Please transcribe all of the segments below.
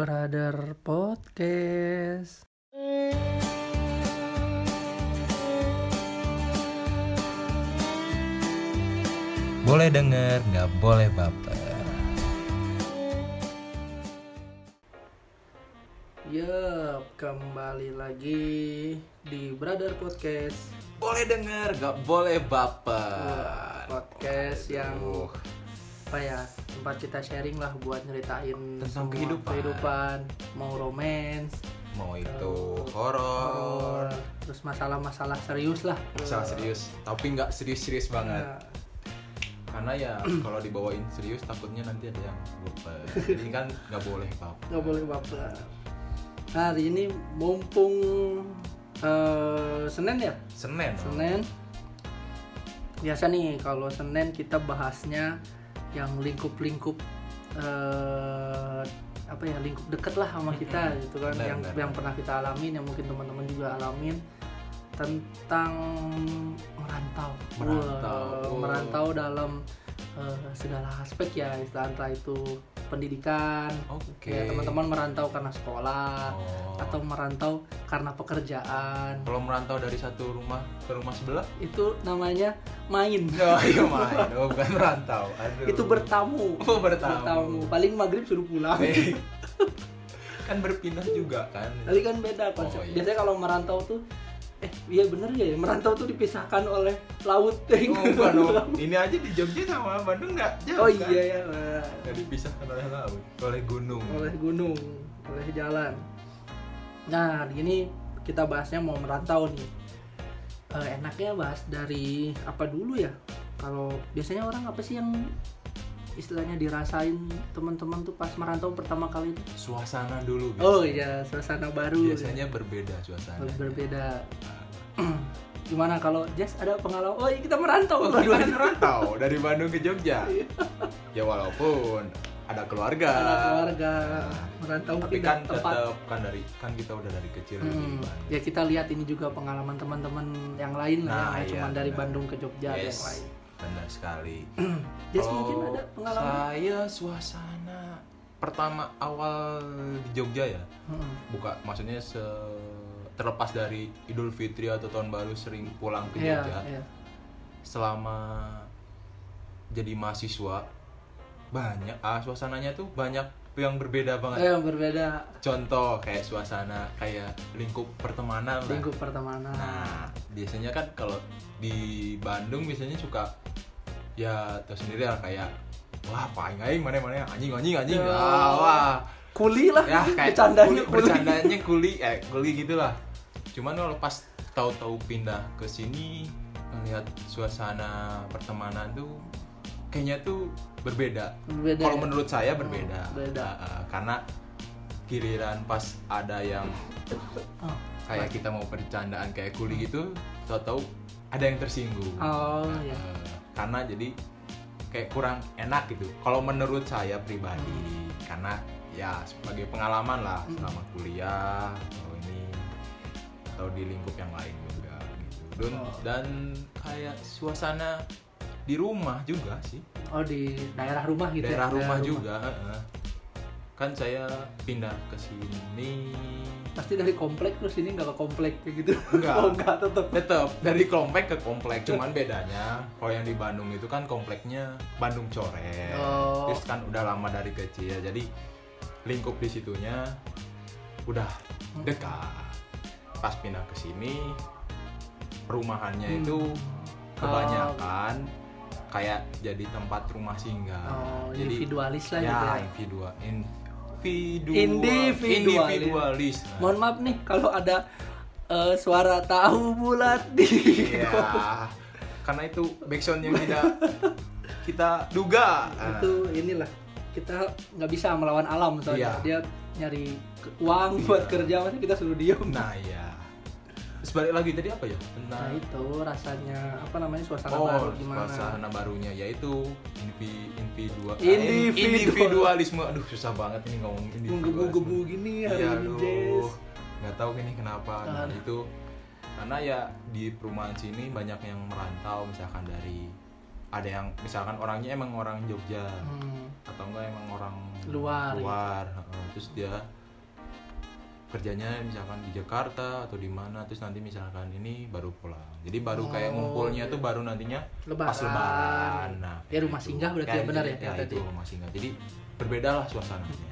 Brother Podcast. Boleh denger, nggak boleh baper. Yup, kembali lagi di Brother Podcast. Boleh denger, nggak boleh baper. Podcast yang Aduh. apa ya tempat kita sharing lah buat nyeritain Tentang kehidupan. kehidupan, mau romance, Mau itu horor, horor, terus masalah-masalah serius lah. masalah serius, tapi nggak serius-serius banget. Nah, Karena ya kalau dibawain serius takutnya nanti ada yang baper. Jadi kan nggak boleh baper. nggak boleh baper. Nah, hari ini mumpung eh, Senin ya, Senin. Senin. Biasa nih kalau Senin kita bahasnya yang lingkup-lingkup eh, apa ya lingkup deket lah sama kita gitu kan Benar, yang benar, yang pernah kita alamin yang mungkin teman-teman juga alamin tentang merantau Merantau. Oh. merantau dalam eh, segala aspek ya istilah itu pendidikan Oke. ya teman-teman merantau karena sekolah Oh. atau merantau karena pekerjaan Kalau merantau dari satu rumah ke rumah sebelah? itu namanya main Oh iya main, oh bukan merantau. Aduh. itu bertamu Oh, bertamu. paling maghrib suruh pulang Eh, kan berpindah juga kan. kali kan beda konsep Oh, iya. biasanya kalau merantau tuh eh iya bener ya merantau tuh dipisahkan oleh laut. Oh, bukan, ini aja di Jogja sama Bandung nggak jauh oh kan? iya ya Nggak dipisahkan oleh laut, oleh gunung. oleh gunung oleh jalan. Nah di ini kita bahasnya mau merantau nih. Eh, enaknya bahas dari apa dulu ya? Kalau biasanya orang apa sih yang istilahnya dirasain teman-teman tuh pas merantau pertama kali itu Suasana dulu. oh biasanya. iya suasana baru Biasanya berbeda suasana. ya. berbeda gimana kalau Jess ada pengalaman oh iya kita merantau Oh, kita kan merantau dari Bandung ke Jogja. ya walaupun ada keluarga. Ada keluarga Nah, merantau Tapi pindah kan tempat tetap kan dari kan kita udah dari kecil Hmm, ya kita lihat ini juga pengalaman teman-teman yang lain lah Nah, yang iya, cuma dari. Bandung ke Jogja Yes, yang lain. Benar sekali. Jess Kalau mungkin ada pengalaman. Saya suasana pertama awal di Jogja ya. Hmm. Buka maksudnya se terlepas dari Idul Fitri atau tahun baru sering pulang ke Iya, Jogja. iya. Selama jadi mahasiswa banyak ah suasananya tuh banyak yang berbeda banget. yang berbeda Contoh kayak suasana kayak lingkup pertemanan lah. lingkup pertemanan. Nah, biasanya kan kalau di Bandung biasanya suka ya tahu sendiri lah kayak wah paling aing mana mana anjing anjing anjing. Ya. Ah, wah. Kuli lah, Ya kayak bercandanya kuli, kuli. bercandanya kuli eh kuli gitulah. Cuman kalau pas tahu-tahu pindah ke sini melihat suasana pertemanan tuh kayaknya tuh berbeda. Berbeda Kalau ya? menurut saya berbeda. Hmm, beda. Ah, ah, karena giliran pas ada yang Oh, kayak kita mau bercandaan kayak kuli gitu tahu-tahu ada yang tersinggung Oh, iya. Eh, karena jadi kayak kurang enak gitu kalau menurut saya pribadi karena ya sebagai pengalaman lah Hmm. selama kuliah atau ini atau di lingkup yang lain juga gitu dan, Oh. dan kayak suasana di rumah juga sih oh di daerah rumah gitu daerah ya. rumah juga heeh. kan saya pindah ke sini Pasti dari komplek terus ini nggak ke komplek kayak gitu. Enggak. oh, enggak tetap. tetap dari komplek ke komplek cuman bedanya kalau yang di Bandung itu kan kompleknya Bandung Coret Oh. terus kan udah lama dari kecil jadi lingkup di situnya udah Hmm. dekat pas pindah ke sini perumahannya Hmm. itu kebanyakan kayak jadi tempat rumah singgah Oh, jadi individualis lah ya gitu ya. individual individual Individualis. individualis. Nah, Mohon maaf nih kalau ada eh, suara tahu bulat di Iya, karena itu backsound yang tidak kita duga. itu inilah kita nggak bisa melawan alam soalnya Iya. dia nyari uang buat kerja masa kita suruh diem Nah ya. Sebalik lagi tadi apa ya? nah Tentang itu rasanya apa namanya suasana oh, baru gimana suasana barunya yaitu indivi, individual, Individual. individualisme. Aduh susah banget ini ngomong individualisme. gini ini aduh. Nggak tahu ini kenapa. Nah, Ah. itu karena ya di perumahan sini banyak yang merantau misalkan dari ada yang misalkan orangnya emang orang Jogja Hmm, atau enggak emang orang Luar, luar heeh. terus dia kerjanya misalkan di Jakarta atau di mana terus nanti misalkan ini baru pulang. Jadi baru kayak Oh, ngumpulnya iya. tuh baru nantinya Lebaran. pas lebaran. Nah Ya, rumah kayak singgah berarti ya, Kayak benar gitu. ya, ya, itu rumah singgah. Jadi berbeda lah suasananya.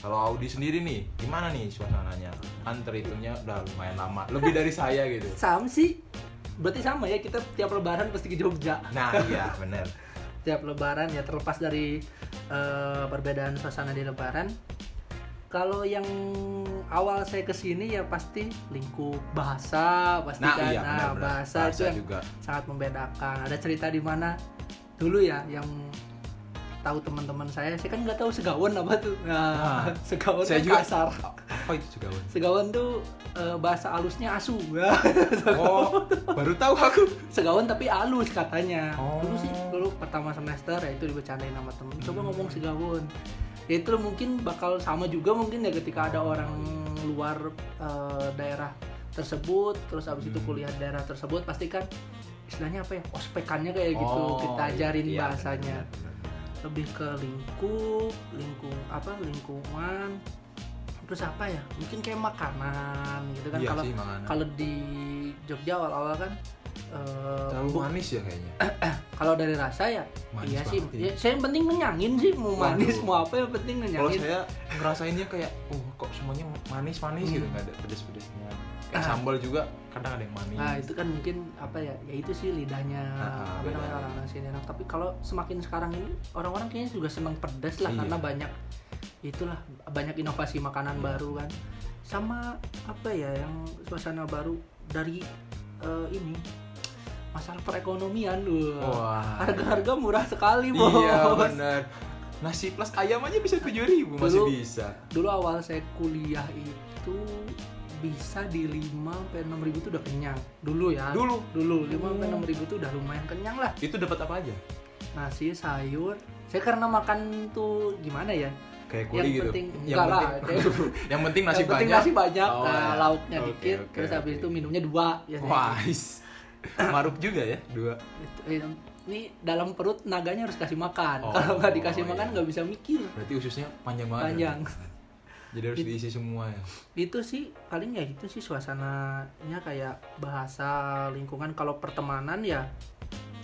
Kalau Audi sendiri nih gimana nih suasananya? Kan terhitungnya udah lumayan lama. Lebih dari saya gitu. Sama sih. Berarti sama ya kita tiap lebaran pasti ke Jogja. Nah iya bener. Tiap lebaran ya terlepas dari eh, perbedaan suasana di lebaran kalau yang awal saya ke sini ya pasti lingkup bahasa pasti nah kan? iya nah benar-benar. bahasa, itu yang juga. sangat membedakan. Ada cerita di mana dulu ya yang tahu teman-teman saya saya kan nggak tahu segawan apa tuh. Nah, Nah, segawan saya kan juga kasar. Apa itu juga segawan tuh eh, bahasa halusnya asu. Oh baru tahu aku. Segawan tapi halus katanya. Oh. dulu sih dulu pertama semester ya itu dibercandain sama temen. Coba ngomong segawan. ya itu mungkin bakal sama juga mungkin ya ketika ada orang luar eh, daerah tersebut terus abis itu Hmm. kuliah di daerah tersebut pasti kan istilahnya apa ya ospekannya kayak gitu Oh, kita ajarin iya, bahasanya benar. lebih ke lingkup lingkung apa lingkungan terus apa ya mungkin kayak makanan gitu kan Iya kalau makanan. kalau di Jogja awal-awal kan eh, terlalu manis ya kayaknya kalau dari rasa ya Manis iya sih banget ya. ya, saya yang penting ngenyangin sih mau Waduh. manis mau apa yang penting kalau ngenyangin saya ngerasainnya kayak oh kok semuanya manis manis gitu Hmm. nggak ada pedes pedesnya kayak Ah. sambal juga kadang ada yang manis nah itu kan mungkin apa ya ya itu sih lidahnya Ah, apa beda. namanya orang-orang sini Nah, tapi kalau semakin sekarang ini orang-orang kayaknya juga senang pedas lah Iya. karena banyak itulah banyak inovasi makanan Iya. baru kan sama apa ya yang suasana baru dari eh, ini masalah perekonomian loh wah. Harga-harga murah sekali bos. iya benar nasi plus ayam aja bisa tujuh ribu masih Dulu- bisa. dulu awal saya kuliah itu bisa di 5 sampai 6 ribu tuh udah kenyang. Dulu ya. Dulu? dulu 5 sampai Oh. 6 ribu tuh udah lumayan kenyang lah. Itu dapat apa aja? Nasi sayur. Saya karena makan tuh gimana ya? Kayak yang kuli gitu. penting yang enggak lah penting kayak- yang penting nasi yang penting banyak. nasi banyak Oh, nah, ya. lauknya Oke, dikit oke, terus habis oke. itu minumnya dua biasanya wais maruf juga ya dua eh, ini dalam perut naganya harus kasih makan Oh, kalau nggak dikasih iya. makan nggak bisa mikir berarti ususnya panjang banget ya? panjang jadi harus diisi semua ya itu sih paling ya itu sih suasananya kayak bahasa lingkungan kalau pertemanan ya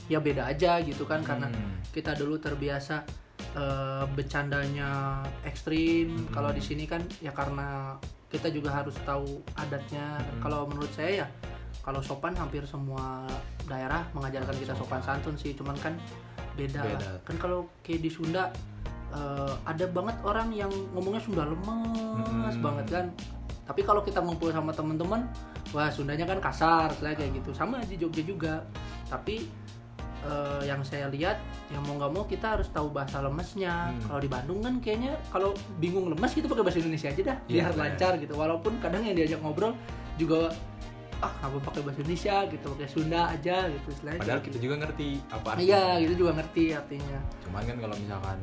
ya beda aja gitu kan karena Hmm. kita dulu terbiasa eh, bercandanya ekstrim Hmm. kalau di sini kan ya karena kita juga harus tahu adatnya Hmm. kalau menurut saya ya kalau sopan hampir semua daerah mengajarkan kita sopan santun sih cuman kan beda, lah. Beda. kan kalau kayak di Sunda eh, ada banget orang yang ngomongnya Sunda lemes Hmm. banget kan tapi kalau kita ngumpul sama teman-teman wah Sundanya kan kasar lah kayak gitu sama di Jogja juga tapi eh, yang saya lihat yang mau nggak mau kita harus tahu bahasa lemesnya Hmm. kalau di Bandung kan kayaknya kalau bingung lemes kita pakai bahasa Indonesia aja dah Iya, biar benar. lancar gitu walaupun kadang yang diajak ngobrol juga ah apa pakai bahasa Indonesia gitu pakai Sunda aja gitu istilahnya padahal kita gitu. juga ngerti apa iya gitu juga ngerti artinya. Cuman kan kalau misalkan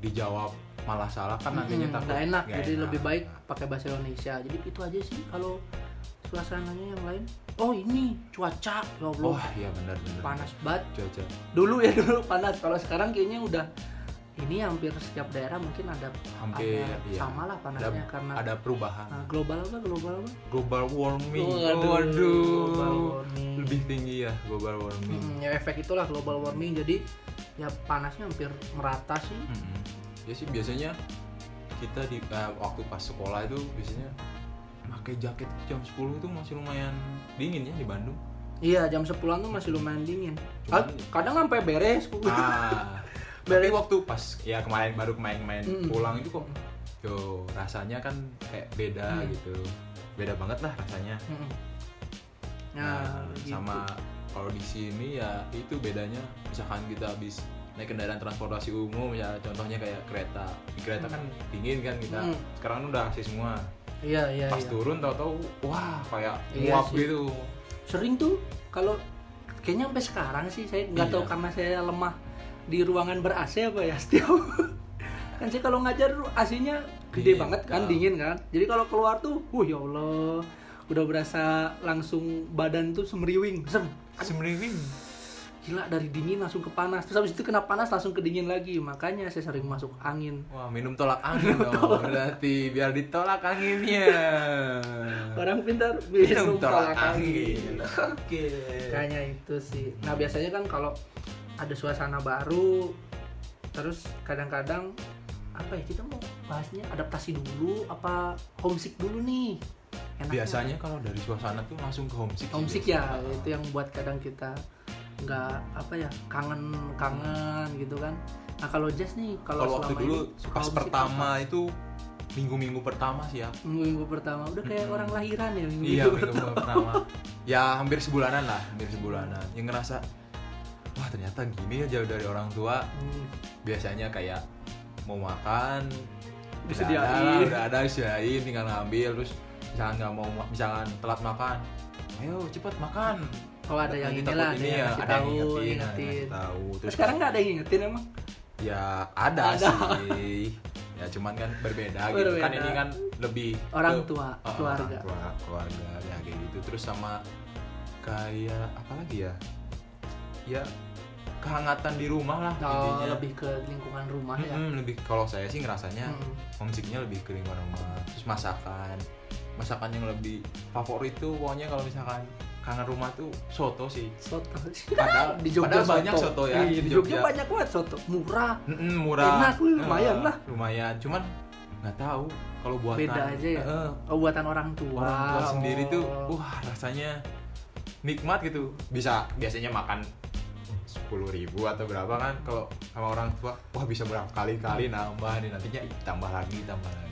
dijawab malah salah kan nantinya Mm-mm, takut nggak enak nggak jadi enak. lebih baik pakai bahasa Indonesia. Jadi itu aja sih kalau suasananya yang lain. Oh ini cuaca ya Allah. Oh iya benar benar. Panas banget. Cuaca. Dulu ya dulu panas. Kalau sekarang kayaknya udah ini hampir setiap daerah mungkin ada hampir ada iya. sama lah panasnya ada, karena ada perubahan. Nah, global apa? Global apa? Global warming. Waduh, waduh. Global warming. lebih tinggi ya global warming. Mm, ya efek itulah global warming. Jadi ya panasnya hampir merata sih. Mm-mm. ya sih biasanya kita di eh, waktu pas sekolah itu biasanya pakai jaket jam 10 itu masih lumayan dingin ya di Bandung. Iya jam 10-an tuh masih lumayan dingin. Cuman- Kad- kadang sampai beres ah tapi waktu pas ya kemarin baru kemarin-kemarin Mm. pulang itu kok yo rasanya kan kayak beda Mm. gitu beda banget lah rasanya Mm-mm. nah, gitu. sama kalau di sini ya itu bedanya misalkan kita habis naik kendaraan transportasi umum ya contohnya kayak kereta di kereta kan dingin kan kita Hmm. sekarang kan udah AC semua iya iya pas iya. turun tahu-tahu wah kayak Iya sih. gitu sering tuh kalau kayaknya sampai sekarang sih saya nggak Iya. tahu karena saya lemah di ruangan ber AC apa ya setiap kan sih kalau ngajar AC-nya gede Dingin, banget kan dingin kan. Jadi kalau keluar tuh uh ya Allah udah berasa langsung badan tuh semriwing sem. Semriwing? Gila dari dingin langsung ke panas. Terus habis itu kena panas langsung ke dingin lagi. Makanya saya sering masuk angin. Wah, minum tolak angin dong. Berarti biar ditolak anginnya. orang pintar Minum tolak angin. Oke. kayaknya itu sih. Nah biasanya kan kalau ada suasana baru terus kadang-kadang apa ya kita mau bahasnya adaptasi dulu apa homesick dulu nih Enaknya Biasanya kalau dari suasana tuh langsung ke homesick. homesick biasanya. ya itu yang buat kadang kita nggak apa ya kangen kangen gitu kan nah kalau jazz nih kalau Kalau waktu dulu ini pas pertama apa? itu minggu-minggu pertama sih ya. minggu minggu pertama udah kayak Mm-mm. orang lahiran ya minggu Iya, minggu minggu pertama. Ya hampir sebulanan lah, hampir sebulanan. Yang ngerasa wah ternyata gini ya jauh dari orang tua. Hmm, Biasanya kayak mau makan Disediain. udah ada, udah ada disediain tinggal ngambil terus misalkan nggak mau ma- misalkan telat makan ayo cepet makan oh ada yang inilah ini yang ya, ada yang tahu ngingetin, ngingetin tahu Terus sekarang nggak ada yang ngingetin emang ya ada, Ada. sih ya cuman kan berbeda, gitu Berbeda. kan ini kan lebih Orang ke- tua, Oh, keluarga. orang tua, keluarga ya kayak gitu terus sama kayak apa lagi ya ya kehangatan di rumah lah oh, intinya. lebih ke lingkungan rumah ya. Mm-mm, lebih kalau saya sih ngerasanya Hmm. homesicknya lebih ke lingkungan rumah. Terus masakan. Masakan yang lebih favorit tuh pokoknya kalau misalkan kangen rumah tuh soto sih. Soto. Padahal- di Jogja padahal banyak soto ya, Iya, di Jogja Jogja. banyak banget soto. Murah. Mm-mm, murah. Enak, lumayan lah. lumayan. Cuman nggak tahu kalau buatan beda aja ya? Eh, oh buatan orang tua. Orang tua sendiri tuh Oh. wah rasanya nikmat gitu. Bisa biasanya makan sepuluh ribu atau berapa kan kalau sama orang tua wah bisa berapa kali-kali nambah nih nantinya tambah lagi tambah lagi.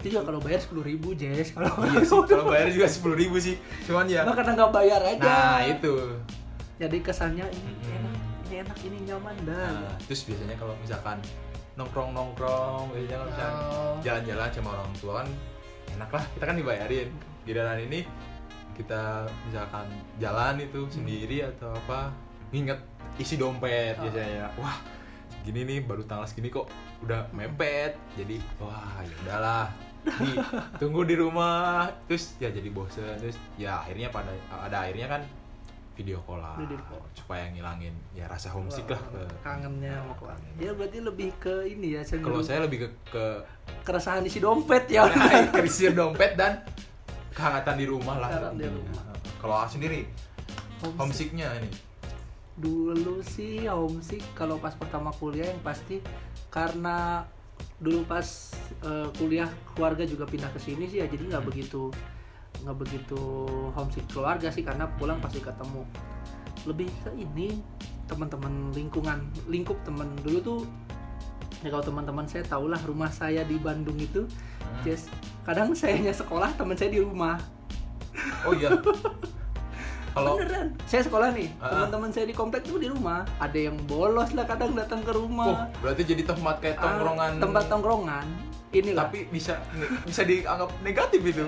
Itu juga kalau bayar sepuluh ribu Jess kalau iya sih kalau bayar juga sepuluh ribu sih. Cuman ya Nah, karena nggak bayar aja. Nah itu. Jadi kesannya ini Mm-mm. enak ini enak ini nyaman dah. Nah, terus biasanya kalau misalkan nongkrong nongkrong biasanya kalau misalkan Oh. jalan-jalan sama orang tua kan enak lah kita kan dibayarin. Giliran ini kita misalkan jalan itu sendiri atau apa nginget isi dompet Oh. biasanya wah gini nih baru tanggal segini kok udah mepet. Jadi wah ya udahlah. Nih tunggu di rumah. Terus ya jadi bosen. Terus ya akhirnya pada ada akhirnya kan video call lah. Video call. supaya ngilangin ya rasa homesick lah. ke kangennya sama keluarga. Ya berarti lebih ke ini ya kalau cenderung saya lebih ke, ke keresahan isi dompet ya. Krisir dompet dan kehangatan di rumah lah. Di rumah. kalau sendiri Homesick. homesicknya ini dulu sih homesick kalau pas pertama kuliah yang pasti karena dulu pas eh, kuliah keluarga juga pindah ke sini sih ya jadi nggak Hmm. begitu nggak begitu homesick keluarga sih karena pulang pasti ketemu lebih ke ini teman-teman lingkungan lingkup teman dulu tuh ya kalau teman-teman saya tahulah rumah saya di Bandung itu Hmm. Jess, kadang sayanya sekolah teman saya di rumah oh iya kalau beneran. saya sekolah nih Ah. teman-teman saya di komplek tuh di rumah. Ada yang bolos lah kadang datang ke oh, rumah berarti jadi tempat kayak Ah, tongkrongan. tempat tongkrongan. Inilah. Tapi bisa bisa dianggap negatif itu.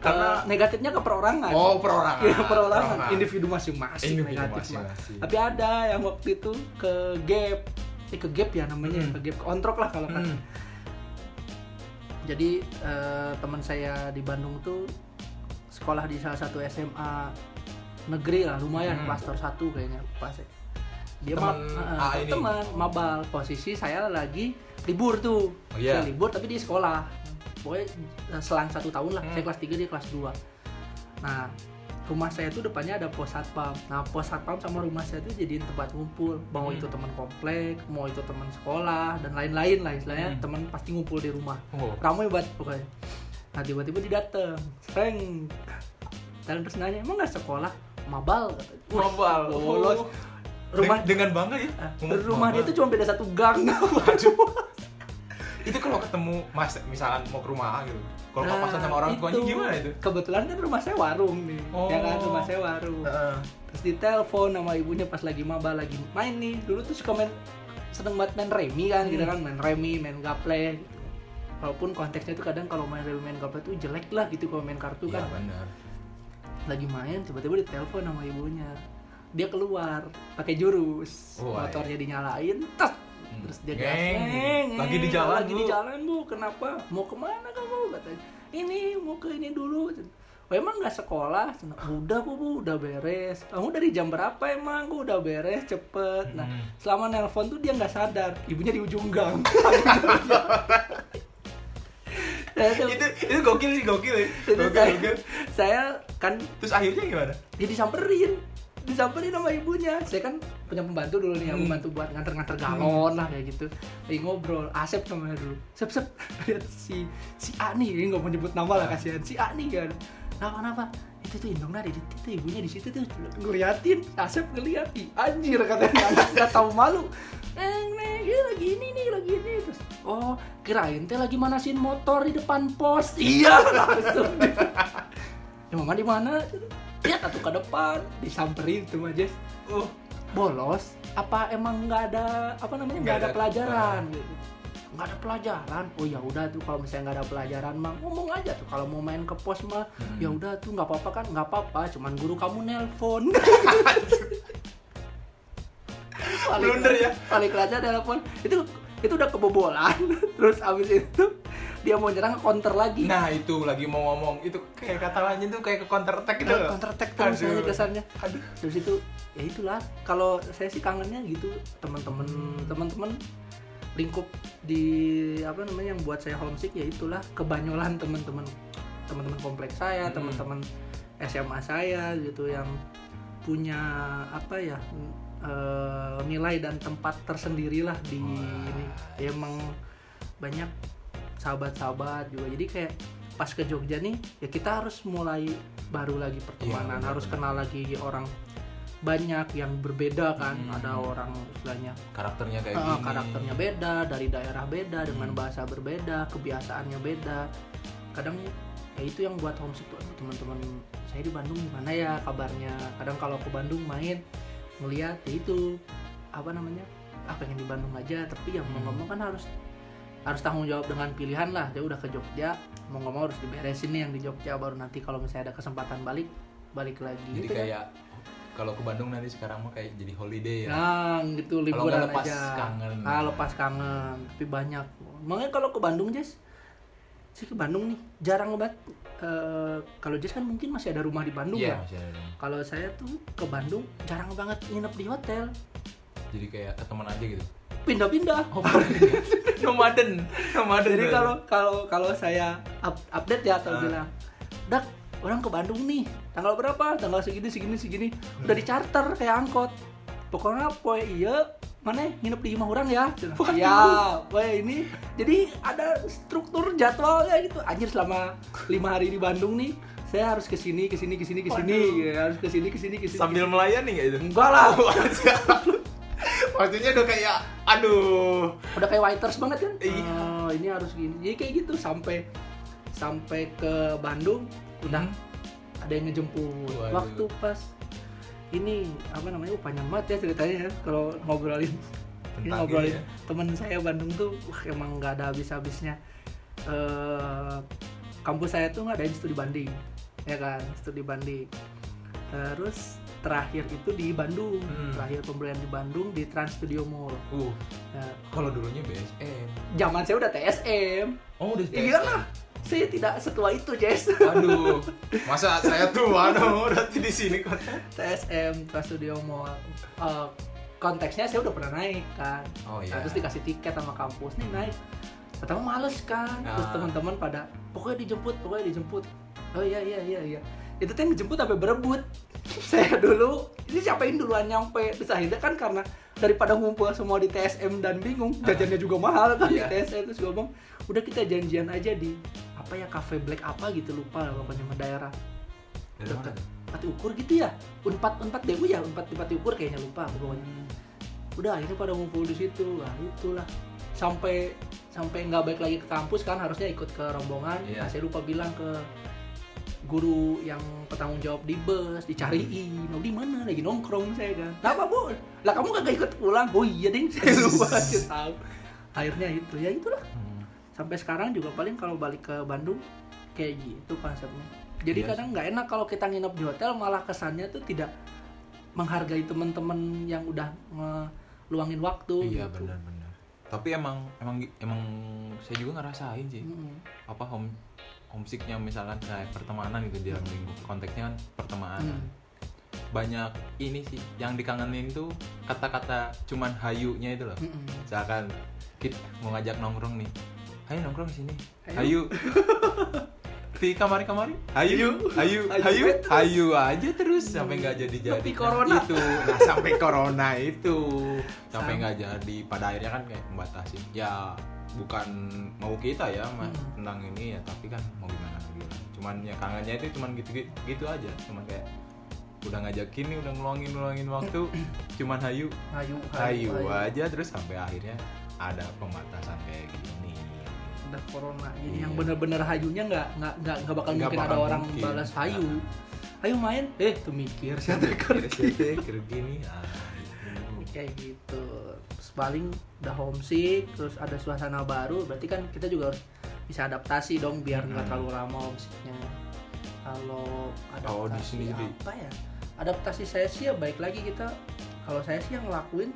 Karena karena negatifnya ke perorangan. Oh perorangan. Iya, perorangan. Individu masing-masing Individu negatif masing-masing. tapi ada yang waktu itu ke gap. Eh ke gap ya namanya Hmm. ke gap. Ke ontrok lah kalau kan Hmm. jadi eh, teman saya di Bandung tuh sekolah di salah satu SMA negeri lah lumayan Hmm. klaster satu kayaknya pas ya. dia Teman ma- A eh, teman mabal. Posisi saya lagi libur tuh. Oh, iya. Saya libur tapi di sekolah. Pokoknya eh, selang satu tahun lah. Hmm. saya kelas 3 dia kelas 2 nah rumah saya tuh depannya ada pos satpam. Nah pos satpam sama rumah saya tuh jadiin tempat ngumpul. Mau Hmm. itu teman komplek mau itu teman sekolah dan lain-lain lah istilahnya. Hmm. teman pasti ngumpul di rumah. Oh. Ramai banget pokoknya. Nah tiba-tiba dia dateng. Sering dan terus nanya emang nggak sekolah mabal katanya. Mabal. Oh. rumah dengan bangga ya Ah, ngomong rumah dia mabal. tuh cuma beda satu gang itu kalau ketemu mas misalkan mau ke rumah gitu kalau Nah, papasan sama orang tuanya itu. gimana itu kebetulan kan rumah saya warung nih Oh. ya kan rumah saya warung Heeh. terus ditelepon sama ibunya pas lagi maba lagi main nih dulu tuh suka main seneng banget main remi kan gitu Hmm. kan main remi main gaple gitu. walaupun konteksnya tuh kadang kalau main remi main gaple tuh jelek lah gitu kalau main kartu Iya kan benar lagi main tiba-tiba ditelepon sama ibunya. Dia keluar pakai jurus. Oh, motornya dinyalain tas Hmm. terus dia Ngeng. ngeng, Lagi di jalan, lagi Bu. di jalan bu. Kenapa? Mau ke mana kamu? Katanya. Ini mau ke ini dulu. Oh, emang nggak sekolah? Udah bu, bu. Udah beres. Kamu dari jam berapa emang? Gue udah beres cepet. Nah Hmm. selama nelpon tuh dia nggak sadar. Ibunya di ujung gang itu. Itu gokil sih gokil. Ya itu gokil, saya, gokil. saya kan terus akhirnya gimana? Dia disamperin. Disamperin sama ibunya. Saya kan punya pembantu dulu nih yang Hmm. membantu buat nganter-nganter galon lah kayak gitu. Lagi ngobrol. Asep namanya dulu. Sep Sep. Lihat si si A nih. Ini nggak mau nyebut nama lah kasihan. Si A nih kan. Kenapa kenapa itu tuh indung nadi itu tuh ibunya di situ tuh. Ngeliatin Asep ngeliat Ih, anjir katanya anak nggak tahu malu. Eh nih dia lagi ini nih lagi ini terus oh kirain teh lagi manasin motor di depan pos. Iya langsung. Ya mama di mana? Lihat atuh ke depan. Disamperin tuh Jess. Oh. Bolos apa emang nggak ada apa namanya nggak Nggak ada. ada. pelajaran gitu nggak ada pelajaran. Oh ya udah tuh kalau misalnya nggak ada pelajaran mah ngomong aja tuh. Kalau mau main ke pos mah Hmm. ya udah tuh nggak apa-apa kan? Nggak apa-apa cuman guru kamu nelpon. Blunder ya. balik aja telepon. Itu itu udah kebobolan. Terus abis itu dia mau nyerang counter lagi. Nah itu lagi mau ngomong. Itu kayak kata lainnya tuh kayak ke counter attack gitu loh. counter attack tuh misalnya Aduh. kesannya. Aduh. Terus itu ya itulah. Kalau saya sih kangennya gitu. Teman-teman teman-teman lingkup di apa namanya yang buat saya homesick ya itulah kebanyolan teman-teman teman-teman kompleks saya Hmm. teman-teman SMA saya gitu yang punya apa ya eh, nilai dan tempat tersendiri lah di Wah. ini Ya, emang banyak sahabat-sahabat juga jadi kayak pas ke Jogja nih ya kita harus mulai baru lagi pertemanan benar, harus kenal lagi orang banyak yang berbeda kan Hmm. ada orang istilahnya karakternya kayak gini karakternya beda dari daerah beda dengan Hmm. bahasa berbeda kebiasaannya beda kadang ya itu yang buat homesick tuh teman-teman saya di Bandung gimana ya kabarnya kadang kalau ke Bandung main ngeliat ya itu apa namanya ah pengen di Bandung aja tapi yang mau Hmm. ngomong kan harus harus tanggung jawab dengan pilihan lah dia udah ke Jogja mau ngomong harus diberesin nih yang di Jogja baru nanti kalau misalnya ada kesempatan balik balik lagi jadi gitu kan. Kalau ke Bandung nanti sekarang mah kayak jadi holiday ya Nah, gitu Kalau liburan nggak lepas aja. kangen. Ah, lepas kangen. Tapi banyak. Makanya kalau ke Bandung, Jess, sih ke Bandung nih jarang banget. Eh, kalau Jess kan mungkin masih ada rumah di Bandung iya ya. masih ada. Kalau saya tuh ke Bandung jarang banget nginep di hotel. jadi kayak ke teman aja gitu Pindah-pindah. oh nomaden nomaden Jadi kalau kalau kalau saya up- update ya atau Ah. bilang, "Dak, orang ke Bandung nih. Tanggal berapa? Tanggal segini segini segini. Udah di charter kayak angkot. Pokoknya poe iya mana nginep di rumah orang ya Waduh. ya poe ini jadi ada struktur jadwalnya gitu anjir selama lima hari di Bandung nih saya harus ke sini ke sini ke sini ke sini Waduh. ya, harus ke sini ke sini ke sini sambil melayani nggak itu enggak lah maksudnya udah kayak aduh udah kayak waiters banget kan Iya. Oh, ini harus gini jadi kayak gitu sampai sampai ke Bandung udah. Hmm. ada yang ngejemput. Waduh. waktu pas ini apa namanya uh, panjang banget ya ceritanya ya kalau ngobrolin. Ini ngobrolin ya. temen saya Bandung tuh wah emang nggak ada habis-habisnya. Eh kampus saya tuh ngadain studi banding ya kan studi banding. Terus terakhir itu di Bandung Hmm. terakhir pembelian di Bandung di Trans Studio Mall. Uh. Nah, kalau dulunya BSM zaman saya udah TSM oh udah Ya iyalah, saya tidak setua itu, Jess. aduh masa saya tua dong berarti di sini kok TSM Trans Studio Mall. Eh, konteksnya saya udah pernah naik kan. oh Nah, iya terus dikasih tiket sama kampus nih naik. Pertama males kan. Terus Ah. teman-teman pada pokoknya dijemput, pokoknya dijemput. Oh iya iya iya iya. Itu tuh yang dijemput sampai berebut. saya dulu ini siapain duluan nyampe. Terus akhirnya kan karena daripada ngumpul semua di TSM dan bingung, jajannya juga mahal kan Iya. di TSM terus gue ngomong, udah kita janjian aja di apa ya cafe black apa gitu lupa lah pokoknya sama daerah. Dari mana tuh? Pati ukur gitu ya? Unpad unpad DU ya unpad di Pati ukur kayaknya lupa pokoknya. Udah akhirnya pada ngumpul di situ. Lah itulah. Sampai sampai nggak balik lagi ke kampus kan harusnya ikut ke rombongan. Iya. nah, saya lupa bilang ke guru yang bertanggung jawab di bus dicariin. Mau di mana? Lagi nongkrong saya kan. Kenapa bu lah kamu kagak ikut pulang? Oh iya ding. Saya lupa saya tahu. Akhirnya itu ya itulah. Hmm. Sampai sekarang juga paling kalau balik ke Bandung kayak gitu konsepnya jadi Iya kadang nggak enak kalau kita nginep di hotel malah kesannya tuh tidak menghargai teman-teman yang udah ngeluangin waktu iya gitu. benar-benar tapi emang emang emang saya juga ngerasain sih Mm-mm. apa home homesicknya misalkan kayak pertemanan gitu dalam lingkup konteksnya kan pertemanan Hmm. banyak ini sih yang dikangenin tuh kata-kata cuman hayunya itu loh Mm-mm. misalkan kita mau ngajak nongkrong nih ayo nongkrong di sini. Ayo. hayu. Di kamar kamar hayu. Hayu. Hayu. Hayu terus. hayu aja terus sampai nggak jadi jadi Tapi corona. itu. Nah, sampai corona itu. Sampai nggak jadi. Pada akhirnya kan kayak membatasi ya bukan mau kita ya mas Hmm. tentang ini ya tapi kan mau gimana lagi lah cuman ya kangennya itu cuman gitu gitu aja. Cuman kayak udah ngajakin nih udah ngeluangin ngeluangin waktu. Cuman hayu Hayu, hayu. aja terus sampai akhirnya ada pembatasan kayak gini Udah corona. Jadi Iya. yang bener-bener hayunya nggak nggak nggak nggak bakal Nggak mungkin ada bakal orang mungkin. balas hayu. Nah. Ayo main, eh tuh mikir siapa kira kira gini ah, itu. kayak gitu. Terus paling udah homesick, terus ada suasana baru, berarti kan kita juga harus bisa adaptasi dong biar nggak Hmm. terlalu lama homesicknya. Kalau adaptasi Oh, di sini jadi- apa ya? Adaptasi saya sih ya baik lagi kita. Kalau saya sih yang ngelakuin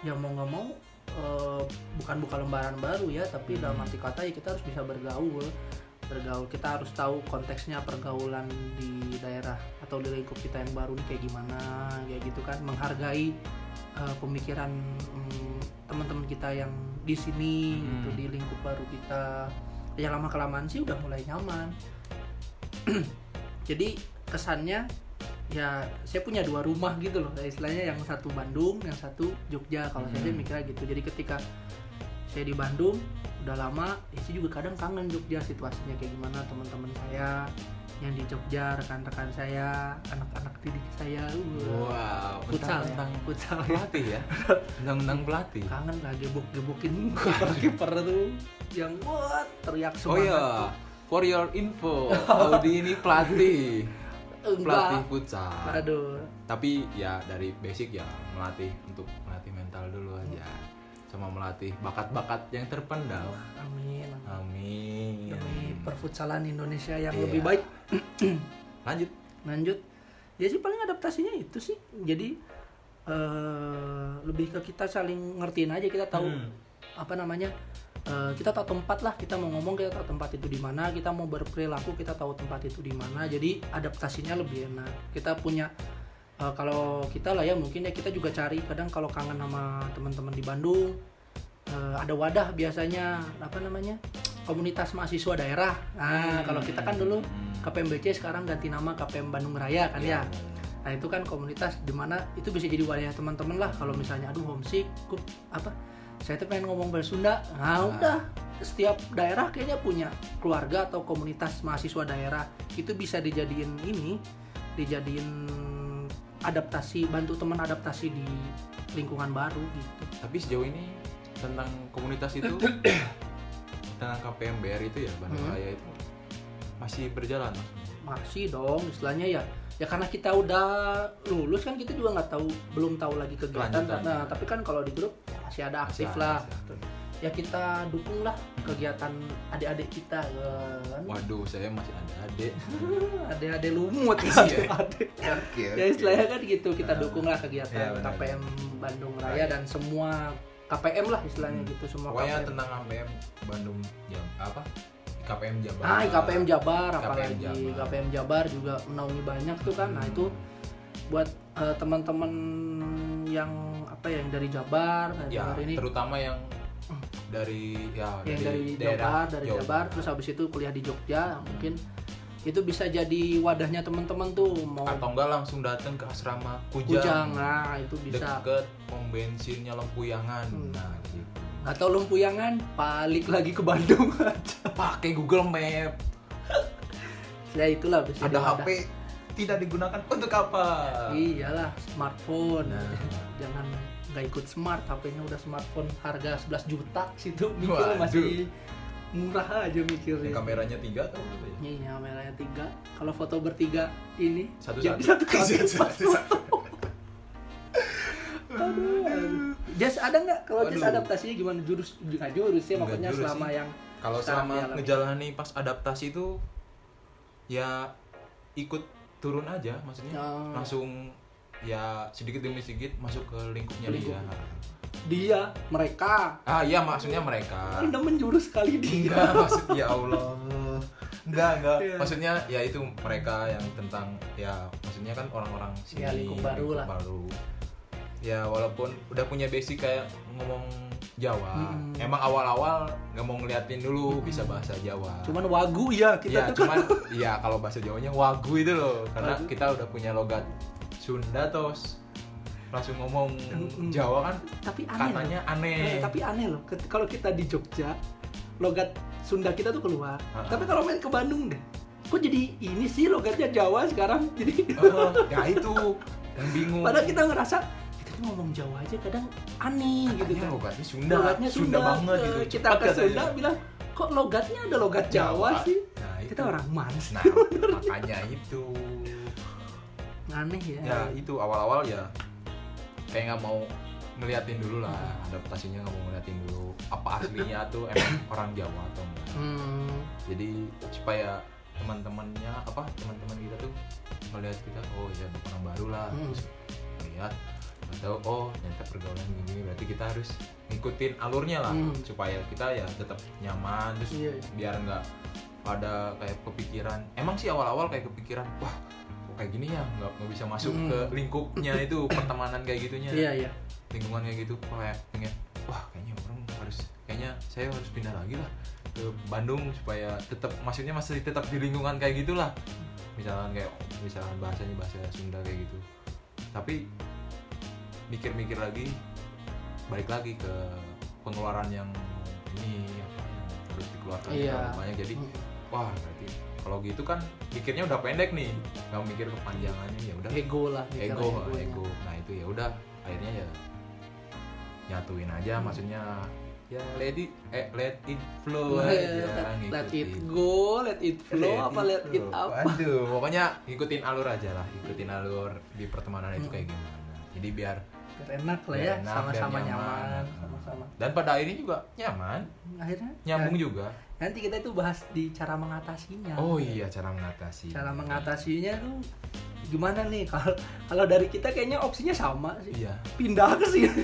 ya mau nggak mau eh, bukan buka lembaran baru ya, tapi Hmm. dalam arti kata ya kita harus bisa bergaul bergaul kita harus tahu konteksnya pergaulan di daerah atau di lingkup kita yang baru ini kayak gimana kayak gitu kan menghargai uh, pemikiran mm, teman-teman kita yang di sini Hmm. gitu di lingkup baru kita ya lama kelamaan sih udah mulai nyaman jadi kesannya ya saya punya dua rumah gitu loh. Istilahnya yang satu Bandung yang satu Jogja kalau saya Hmm. mikirnya gitu. Jadi ketika saya di Bandung udah lama ya saya juga kadang kangen Jogja situasinya kayak gimana teman-teman saya yang di Jogja rekan-rekan saya anak-anak didik saya uh, wow futsal ya, tentang futsal. Pelatih ya? Tentang pelatih? Kangen lah gebok-gebokin kiper-kiper tuh yang buat teriak oh semangat ya for your info Audi ini pelatih. pelatih futsal. Aduh. Tapi ya dari basic ya melatih untuk melatih mental dulu aja. Sama melatih bakat-bakat yang terpendam. Amin. Amin. Demi perfutsalan Indonesia yang Iya. lebih baik. Lanjut. Lanjut. Ya sih paling adaptasinya itu sih. Jadi eh lebih ke kita saling ngertiin aja kita tahu Hmm. apa namanya eh, kita tahu tempat lah kita mau ngomong kita tahu tempat itu di mana kita mau berperilaku kita tahu tempat itu di mana jadi adaptasinya lebih enak kita punya eh, kalau kita lah ya mungkin ya kita juga cari kadang kalau kangen sama teman-teman di Bandung eh, ada wadah biasanya apa namanya komunitas mahasiswa daerah nah kalau kita kan dulu Hmm. KPMBC sekarang ganti nama KPM Bandung Raya kan Iya. ya Nah itu kan komunitas di mana itu bisa jadi wadah teman-teman lah kalau misalnya aduh homesick, apa? Saya tuh pengen ngomong bahasa Sunda. Nah, udah setiap daerah kayaknya punya keluarga atau komunitas mahasiswa daerah itu bisa dijadiin ini, dijadiin adaptasi bantu teman adaptasi di lingkungan baru gitu. tapi sejauh ini tentang komunitas itu tentang KPMBR itu ya Bandung Hmm. Raya itu masih berjalan Mas? Masih dong, istilahnya ya ya karena kita udah lulus kan kita juga nggak tahu belum tahu lagi kegiatan. Nah tapi kan kalau di grup ya masih ada Masih aktif ada, lah. masih ada. ya kita dukung lah kegiatan adik-adik kita kan waduh saya masih ada adik adik-adik lumut Iya. adik oke ya istilahnya kan gitu kita Ah. dukung lah kegiatan benar. KPM Bandung Raya dan semua KPM lah istilahnya Hmm. gitu semua pokoknya KPM tentang KPM Bandung jam apa KPM Jabar. Ah KPM Jabar KPM apalagi Jabar. KPM Jabar juga menaungi banyak tuh kan. Nah itu buat eh, teman-teman yang apa ya yang dari Jabar dari ya Jabar ini. terutama yang dari ya yang dari daerah Jabar dari Jawa Jabar terus habis itu kuliah di Jogja mungkin itu bisa jadi wadahnya teman-teman tuh mau atau enggak langsung datang ke asrama Kujang, Kujang nah itu bisa. Deket pom bensinnya Lempuyangan. Hmm. nah gitu atau lumpuyangan balik lagi ke Bandung aja pakai Google Map ya itulah bisa ada. HP tidak digunakan untuk apa iyalah smartphone Nah. jangan nggak ikut smart HP-nya udah smartphone harga 11 juta situ mikir Waduh. masih murah aja mikirnya kameranya tiga ya? Iya, kameranya tiga. Kalau foto bertiga ini Satu satu. satu Satu, satu, satu. Aduh, aduh. Jas ada nggak kalau Jas Aduh. adaptasinya gimana jurus nggak jurus ya maksudnya jurus selama sih. yang Kalau selama dialami. ngejalani pas adaptasi itu ya ikut turun aja maksudnya Oh. langsung ya sedikit demi sedikit masuk ke lingkupnya Lingkup. dia. dia mereka Ah iya maksudnya mereka. anda menjurus sekali dia Enggak maksud ya Allah. enggak enggak Iya. maksudnya ya itu mereka yang tentang ya maksudnya kan orang-orang sini Ya, lingkup baru lingkup lah. baru. Ya walaupun udah punya basic kayak ngomong Jawa Hmm. emang awal-awal nggak mau ngeliatin dulu Hmm. bisa bahasa Jawa cuman wagu ya kita ya tuh cuman ya kalau bahasa Jawanya wagu itu loh karena Wagu. kita udah punya logat Sunda terus langsung ngomong Mm-mm. Jawa kan tapi aneh katanya loh. aneh Eh, tapi aneh loh kalau kita di Jogja logat Sunda kita tuh keluar Ah. tapi kalau main ke Bandung deh kok jadi ini sih logatnya Jawa sekarang jadi Oh, ya itu yang bingung padahal kita ngerasa tuh ngomong Jawa aja kadang aneh gitu Katanya kan. logatnya Sunda logatnya Sunda, banget Eh, gitu. kita ke katanya. Sunda bilang kok logatnya ada logat Jawa, sih? Nah, itu. kita orang Mans nah makanya itu. Aneh ya, ya itu awal-awal ya kayak nggak mau ngeliatin dulu lah adaptasinya nggak mau ngeliatin dulu apa aslinya tuh emang orang Jawa atau enggak. Hmm, jadi supaya teman-temannya apa teman-teman kita tuh melihat kita oh ya orang baru lah. Hmm. Terus lihat atau oh ternyata pergaulan gini berarti kita harus ngikutin alurnya lah Hmm. supaya kita ya tetap nyaman terus Iya. biar nggak ada kayak kepikiran emang sih awal-awal kayak kepikiran wah kok kayak gini ya nggak nggak bisa masuk Hmm. ke lingkupnya itu pertemanan kayak gitunya iya iya lingkungan kayak gitu kayak pengen wah kayaknya orang harus kayaknya saya harus pindah lagi lah ke Bandung supaya tetap maksudnya masih tetap di lingkungan kayak gitulah misalkan kayak misalkan bahasanya bahasa Sunda kayak gitu tapi mikir-mikir lagi balik lagi ke pengeluaran yang ini apa yang harus dikeluarkan Iya. banyak jadi Hmm. wah berarti kalau gitu kan pikirnya udah pendek nih nggak mikir kepanjangannya ya udah ego lah mikirnya ego egonya. ego nah itu ya udah akhirnya ya nyatuin aja Hmm. maksudnya ya let it eh let it flow Let- aja let it ngikutin. go let it flow apa let it flow. apa Aduh, pokoknya ngikutin alur aja lah ikutin alur di pertemanan itu Hmm. kayak gimana jadi biar biar enak lah Biar ya sama-sama nyaman, nyaman. sama-sama. Dan pada akhirnya juga nyaman. Akhirnya? Nyambung ya, juga. nanti kita itu bahas di cara mengatasinya. Oh iya cara mengatasi. Cara mengatasinya tuh gimana nih? Kalau kalau dari kita kayaknya opsinya sama sih. Iya. Pindah ke sini.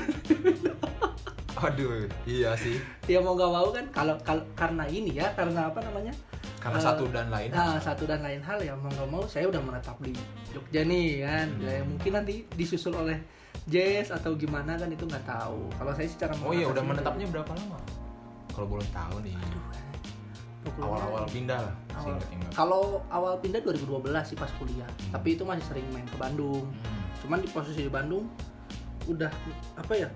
Aduh iya sih. Ya mau nggak mau kan kalau kalau karena ini ya karena apa namanya? Karena Eh, satu dan lain Nah, satu dan lain hal ya mau nggak mau saya udah menetap di Jogja nih kan. Hmm. Ya, mungkin nanti disusul oleh Jazz atau gimana kan itu nggak tahu. Kalau saya secara oh iya udah menetapnya berapa lama kalau boleh tahu nih pokoknya- awal-awal pindah lah Awal. Kalau awal pindah 2012 sih pas kuliah. Hmm. Tapi itu masih sering main ke Bandung. Hmm. Cuman di posisi di Bandung udah apa ya?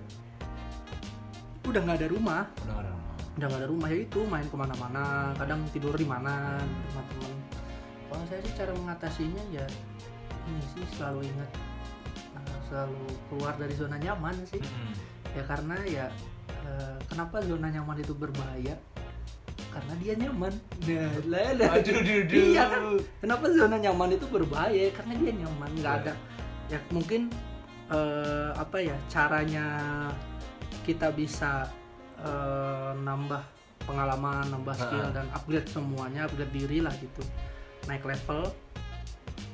Udah nggak ada rumah. udah gak ada rumah udah nggak ada rumah ya itu main ke mana-mana kadang tidur di mana di rumah teman kalau saya sih cara mengatasinya ya ini sih selalu ingat selalu keluar dari zona nyaman sih Mm-mm. ya karena ya uh, kenapa zona nyaman itu berbahaya karena dia nyaman nah, lah, lah. Aduh, aduh, aduh. iya kan kenapa zona nyaman itu berbahaya karena dia nyaman nggak Iya. ada ya mungkin eh, apa ya caranya kita bisa eh, nambah pengalaman nambah skill Ha-ha. dan upgrade semuanya upgrade diri lah gitu naik level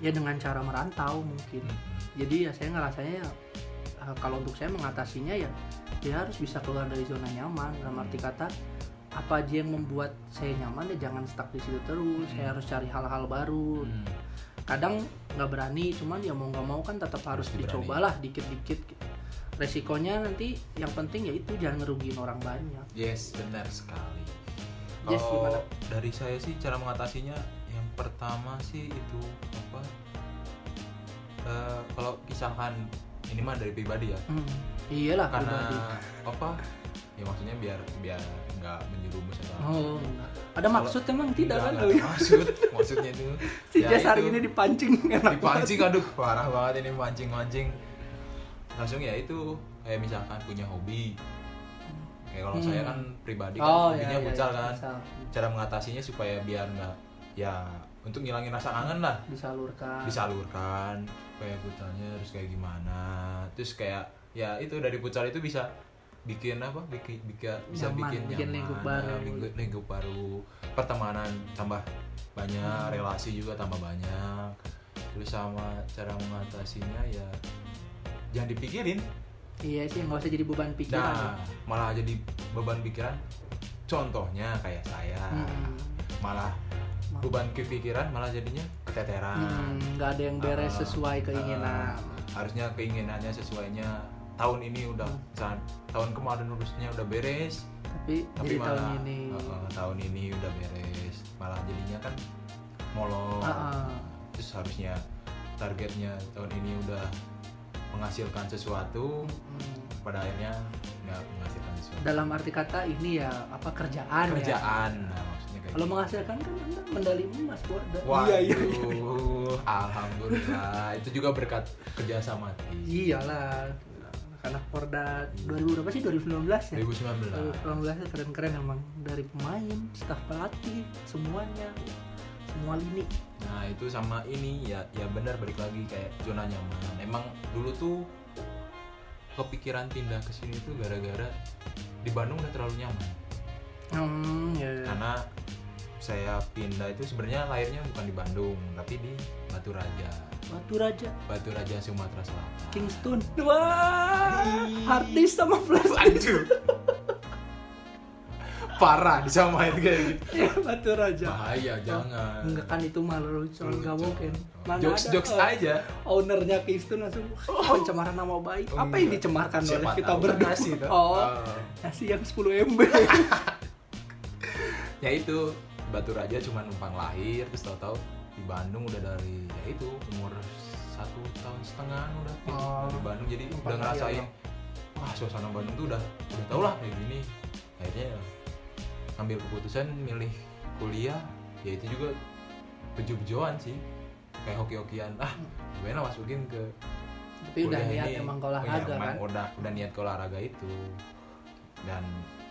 ya dengan cara merantau mungkin Mm-mm. Jadi ya saya ngerasanya ya, kalau untuk saya mengatasinya ya dia harus bisa keluar dari zona nyaman dalam arti kata apa aja yang membuat saya nyaman ya jangan stuck di situ terus saya Hmm. harus cari hal-hal baru Mm. kadang nggak berani cuman ya mau nggak mau kan tetap harus berani. dicobalah dikit-dikit resikonya nanti yang penting ya itu jangan ngerugiin orang banyak Yes, benar sekali. Yes, Kalau gimana? dari saya sih cara mengatasinya yang pertama sih itu apa? Eh, kalau misalkan ini mah dari pribadi ya, hmm. iyalah karena pribadi. apa? Ya maksudnya biar biar nggak menjerumus atau oh ada maksud emang tidak kan ada maksud, maksudnya itu. si ya Jas hari ini dipancing enak dipancing aduh parah banget ini mancing mancing langsung ya itu kayak misalkan punya hobi kayak kalau Hmm. saya kan pribadi kan oh hobinya iya, iya, futsal iya, kan cara mengatasinya supaya biar nggak ya untuk ngilangin rasa kangen lah. Disalurkan. Disalurkan. Supaya futsalnya terus kayak gimana. Terus kayak ya itu dari futsal itu bisa bikin apa? Bikin, bikin bisa Nyaman, bikin, bikin nyaman, lingkup baru. eh, lingkup, lingkup baru. Pertemanan tambah banyak Hmm. relasi juga tambah banyak. Terus sama cara mengatasinya ya jangan dipikirin. Iya sih nggak usah jadi beban pikiran. Nah malah jadi beban pikiran. Contohnya kayak saya. Hmm. malah beban kepikiran malah jadinya keteteran. Hmm, nggak ada yang beres Ah, sesuai keinginan. ah, harusnya keinginannya sesuainya. Tahun ini udah Hmm. misalnya tahun kemarin urusnya udah beres. Tapi, tapi jadi malah tahun ini. uh, tahun ini udah beres. Malah jadinya kan molor. Ah, ah. terus harusnya targetnya tahun ini udah menghasilkan sesuatu Hmm. pada akhirnya nggak menghasilkan sesuatu. Dalam arti kata ini ya apa kerjaan, ya? Kerjaan nah, maksudnya kalau menghasilkan kan anda medali emas border Waduh, alhamdulillah. Itu juga berkat kerja sama tim iyalah anak Porda 2000 berapa sih? 2019 ya? 2019 2019 itu keren-keren emang. Dari pemain staf pelatih semuanya. Semua lini. Nah itu sama ini. Ya ya benar balik lagi kayak zona nyaman. Emang dulu tuh kepikiran pindah ke sini tuh gara-gara di Bandung udah terlalu nyaman. hmm, ya, ya. Karena saya pindah itu sebenarnya lahirnya bukan di Bandung tapi di Batu Raja. Batu Raja Batu Raja Sumatera Selatan. Kingston wah harddisk sama flash disk. Parah disamain kayak gitu. ya Batu Raja Bahaya jangan. enggak kan itu malu soal nggak mungkin Mana Jokes ada, jokes eh, aja. ownernya Kingston langsung wah, pencemaran nama baik Oh, apa yang enggak. dicemarkan oleh Siapa kita tahu berdua nasi oh Ah. nasi yang 10 MB ya itu Batu Raja cuma numpang lahir terus tahu-tahu di Bandung udah dari ya itu umur satu tahun setengah udah pindah Oh. di Bandung jadi udah ngerasain dong. wah suasana Bandung tuh udah udah tau lah kayak gini akhirnya ya, ambil keputusan milih kuliah ya itu juga bejo-bejoan sih kayak hoki-hokian ah gimana masukin ke tapi udah niat ini. emang ke olahraga emang kan udah udah niat ke olahraga itu dan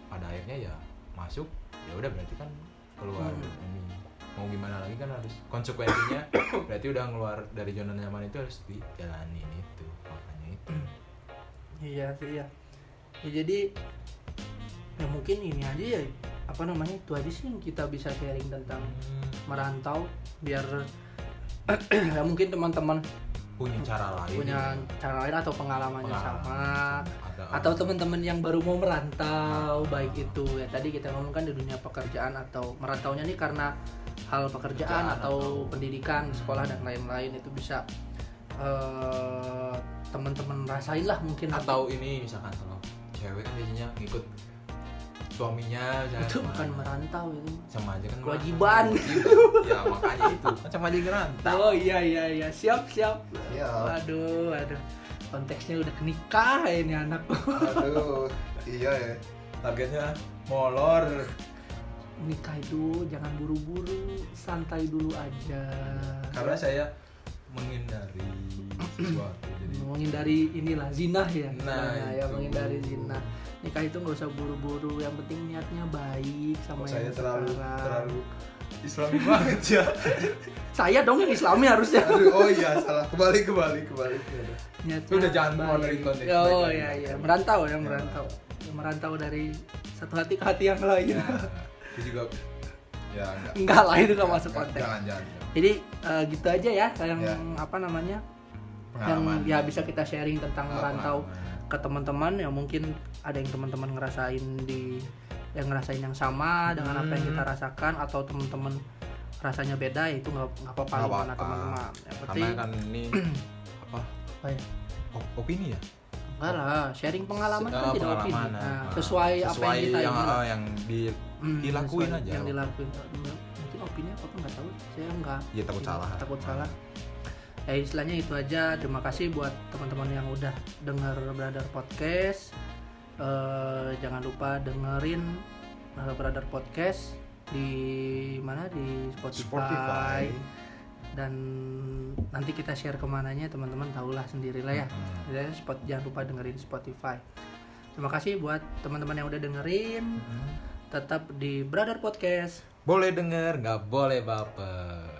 pada akhirnya ya masuk ya udah berarti kan keluar Hmm. ini. Mau gimana lagi kan harus konsekuensinya berarti udah ngeluar dari zona nyaman itu harus dijalanin itu makanya itu. Iya sih iya. Ya, jadi ya mungkin ini aja ya apa namanya itu aja sih yang kita bisa sharing tentang merantau biar ya mungkin teman-teman punya cara lain punya ya. cara lain atau pengalamannya Pengalaman. sama Ada- atau teman-teman yang baru mau merantau Ah. baik itu ya tadi kita ngomongkan di dunia pekerjaan atau merantaunya nih karena hal pekerjaan Pekerjaan atau atau- pendidikan sekolah dan lain-lain itu bisa eh, teman-teman rasain lah mungkin atau ini misalkan kalau cewek kan biasanya ngikut suaminya misalnya itu bukan merantau itu sama aja kan Kewajiban. Ya makanya itu. Kan sama aja ngerantau. Oh iya iya iya. Siap siap. Siap. waduh waduh. Konteksnya udah kenikah ini anak. Aduh, iya ya. targetnya molor. Nikah itu jangan buru-buru. Santai dulu aja. Karena saya menghindari sesuatu jadi menghindari inilah zina ya. Nah, istilahnya, ya menghindari zina nikah itu nggak usah buru-buru yang penting niatnya baik sama saya yang terlalu sekarang. terlalu islami banget ya saya dong yang islami harusnya Aduh, oh iya salah. Kembali kembali kembali. niatnya Udah jangan keluar dari konteks oh baik iya iya merantau ya Ya. merantau merantau dari satu hati ke hati yang lain ya, itu juga ya enggak enggak lah itu nggak masuk konteks jangan jangan jangan. jadi eh, gitu aja ya yang Ya. apa namanya Pengalaman. yang ya bisa kita sharing tentang merantau pengalaman. ke teman-teman ya mungkin ada yang teman-teman ngerasain di yang ngerasain yang sama dengan apa yang kita Hmm. rasakan atau teman-teman rasanya beda ya itu nggak nggak apa-apa gimana apa-apa. teman-teman yang karena penting kan ini apa apa ya op- opini ya enggak lah sharing pengalaman kan Ah, tidak opini pengalaman, nah, ah. sesuai, apa Sesuai yang kita yang, ingin ah, yang di Hmm, dilakuin aja. yang dilakuin mungkin opini apa apa nggak tahu saya nggak ya takut salah takut salah ya istilahnya itu aja. Terima kasih buat teman-teman yang udah denger Brother Podcast. Eh, jangan lupa dengerin eh, Brother Podcast di mana? Di Spotify, Spotify. dan nanti kita share ke mananya teman-teman tahulah sendirilah ya. Hmm. Jadi spot jangan lupa dengerin Spotify. Terima kasih buat teman-teman yang udah dengerin. Hmm. tetap di Brother Podcast. Boleh denger nggak boleh baper